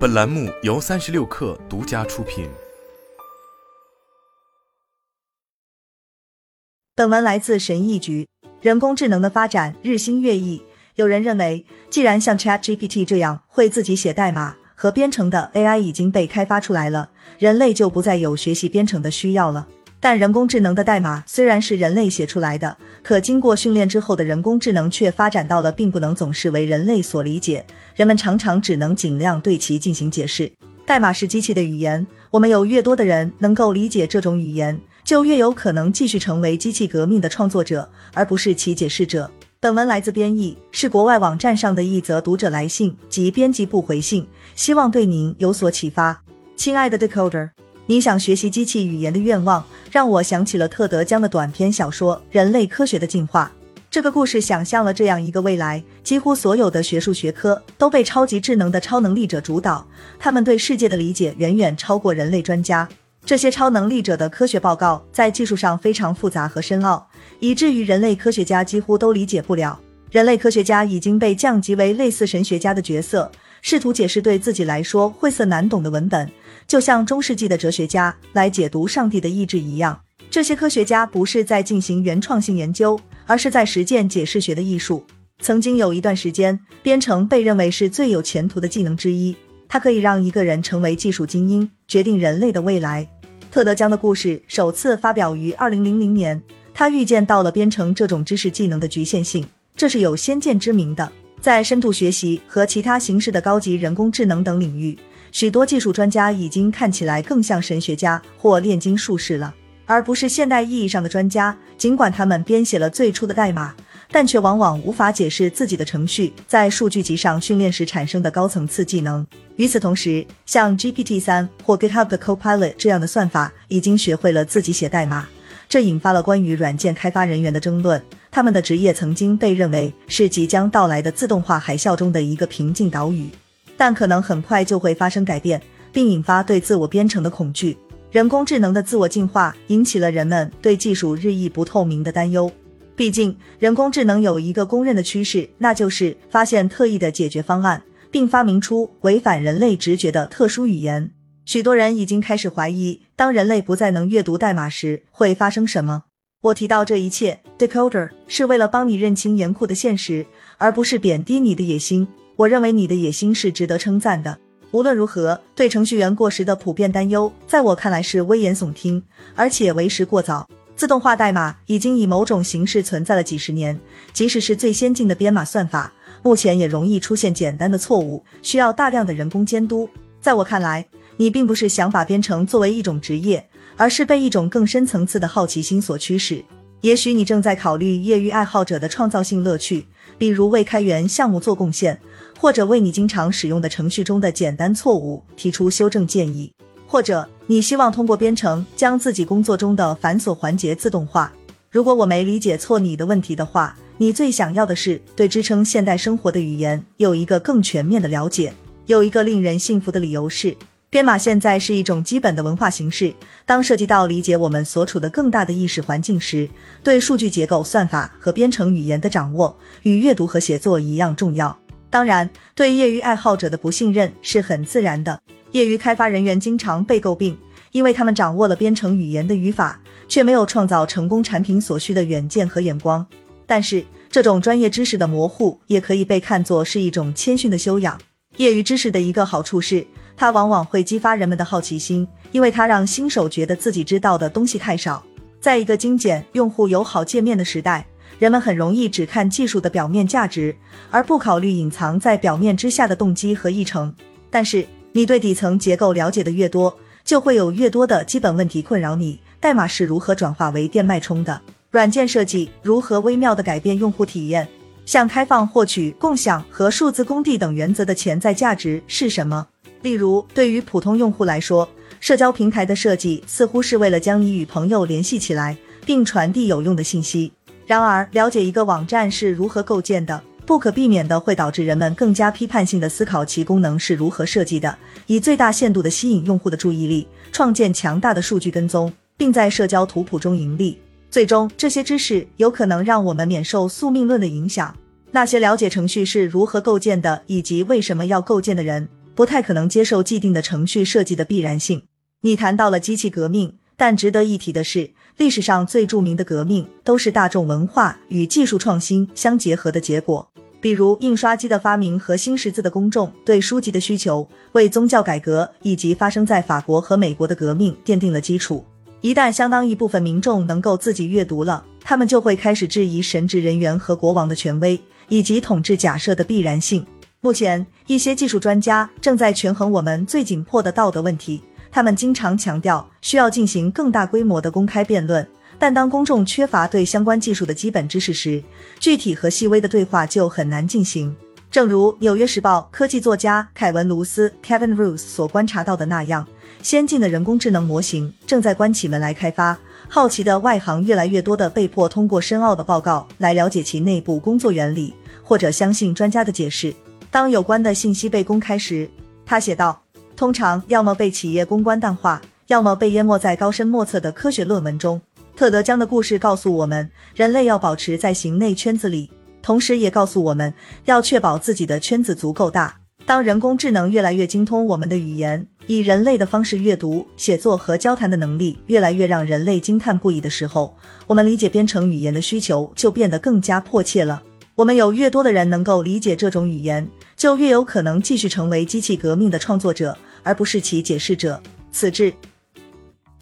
本栏目由三十六氪独家出品。本文来自神译局。人工智能的发展日新月异，有人认为，既然像 ChatGPT 这样会自己写代码和编程的 AI 已经被开发出来了，人类就不再有学习编程的需要了。但人工智能的代码虽然是人类写出来的，可经过训练之后的人工智能却发展到了并不能总是为人类所理解，人们常常只能尽量对其进行解释。代码是机器的语言，我们有越多的人能够理解这种语言，就越有可能继续成为机器革命的创作者，而不是其解释者。本文来自编译，是国外网站上的一则读者来信及编辑部回信，希望对您有所启发。亲爱的 Decoder。你想学习机器语言的愿望，让我想起了特德·江的短篇小说《人类科学的进化》。这个故事想象了这样一个未来：几乎所有的学术学科都被超级智能的超能力者主导，他们对世界的理解远远超过人类专家。这些超能力者的科学报告在技术上非常复杂和深奥，以至于人类科学家几乎都理解不了。人类科学家已经被降级为类似神学家的角色，试图解释对自己来说晦涩难懂的文本。就像中世纪的哲学家来解读上帝的意志一样，这些科学家不是在进行原创性研究，而是在实践解释学的艺术。曾经有一段时间，编程被认为是最有前途的技能之一，它可以让一个人成为技术精英，决定人类的未来。特德·江的故事首次发表于二零零零年，他预见到了编程这种知识技能的局限性，这是有先见之明的。在深度学习和其他形式的高级人工智能等领域。许多技术专家已经看起来更像神学家或炼金术士了，而不是现代意义上的专家。尽管他们编写了最初的代码，但却往往无法解释自己的程序在数据集上训练时产生的高层次技能。与此同时，像 GPT 三或 GitHub 的 Copilot 这样的算法已经学会了自己写代码，这引发了关于软件开发人员的争论。他们的职业曾经被认为是即将到来的自动化海啸中的一个平静岛屿。但可能很快就会发生改变，并引发对自我编程的恐惧。人工智能的自我进化引起了人们对技术日益不透明的担忧。毕竟，人工智能有一个公认的趋势，那就是发现特异的解决方案，并发明出违反人类直觉的特殊语言。许多人已经开始怀疑，当人类不再能阅读代码时会发生什么。我提到这一切，Decoder 是为了帮你认清严酷的现实，而不是贬低你的野心。我认为你的野心是值得称赞的。无论如何，对程序员过时的普遍担忧，在我看来是危言耸听，而且为时过早。自动化代码已经以某种形式存在了几十年，即使是最先进的编码算法，目前也容易出现简单的错误，需要大量的人工监督。在我看来，你并不是想把编程作为一种职业，而是被一种更深层次的好奇心所驱使。也许你正在考虑业余爱好者的创造性乐趣，比如为开源项目做贡献。或者为你经常使用的程序中的简单错误提出修正建议，或者你希望通过编程将自己工作中的繁琐环节自动化。如果我没理解错你的问题的话，你最想要的是对支撑现代生活的语言有一个更全面的了解。有一个令人信服的理由是，编码现在是一种基本的文化形式。当涉及到理解我们所处的更大的意识环境时，对数据结构、算法和编程语言的掌握与阅读和写作一样重要。当然，对业余爱好者的不信任是很自然的。业余开发人员经常被诟病，因为他们掌握了编程语言的语法，却没有创造成功产品所需的远见和眼光。但是，这种专业知识的模糊也可以被看作是一种谦逊的修养。业余知识的一个好处是，它往往会激发人们的好奇心，因为它让新手觉得自己知道的东西太少。在一个精简、用户友好界面的时代。人们很容易只看技术的表面价值，而不考虑隐藏在表面之下的动机和议程。但是，你对底层结构了解的越多，就会有越多的基本问题困扰你：代码是如何转化为电脉冲的？软件设计如何微妙地改变用户体验？像开放获取、共享和数字工地等原则的潜在价值是什么？例如，对于普通用户来说，社交平台的设计似乎是为了将你与朋友联系起来，并传递有用的信息。然而，了解一个网站是如何构建的，不可避免的会导致人们更加批判性的思考其功能是如何设计的，以最大限度的吸引用户的注意力，创建强大的数据跟踪，并在社交图谱中盈利。最终，这些知识有可能让我们免受宿命论的影响。那些了解程序是如何构建的以及为什么要构建的人，不太可能接受既定的程序设计的必然性。你谈到了机器革命，但值得一提的是，历史上最著名的革命都是大众文化与技术创新相结合的结果。比如印刷机的发明和新识字的公众对书籍的需求，为宗教改革以及发生在法国和美国的革命奠定了基础。一旦相当一部分民众能够自己阅读了，他们就会开始质疑神职人员和国王的权威以及统治假设的必然性。目前，一些技术专家正在权衡我们最紧迫的道德问题。他们经常强调需要进行更大规模的公开辩论，但当公众缺乏对相关技术的基本知识时，具体和细微的对话就很难进行。正如《纽约时报》科技作家凯文·卢斯 （Kevin r o s e 所观察到的那样，先进的人工智能模型正在关起门来开发。好奇的外行越来越多的被迫通过深奥的报告来了解其内部工作原理，或者相信专家的解释。当有关的信息被公开时，他写道。通常要么被企业公关淡化，要么被淹没在高深莫测的科学论文中。特德·江的故事告诉我们，人类要保持在行内圈子里，同时也告诉我们要确保自己的圈子足够大。当人工智能越来越精通我们的语言，以人类的方式阅读、写作和交谈的能力越来越让人类惊叹不已的时候，我们理解编程语言的需求就变得更加迫切了。我们有越多的人能够理解这种语言，就越有可能继续成为机器革命的创作者。而不是其解释者。此致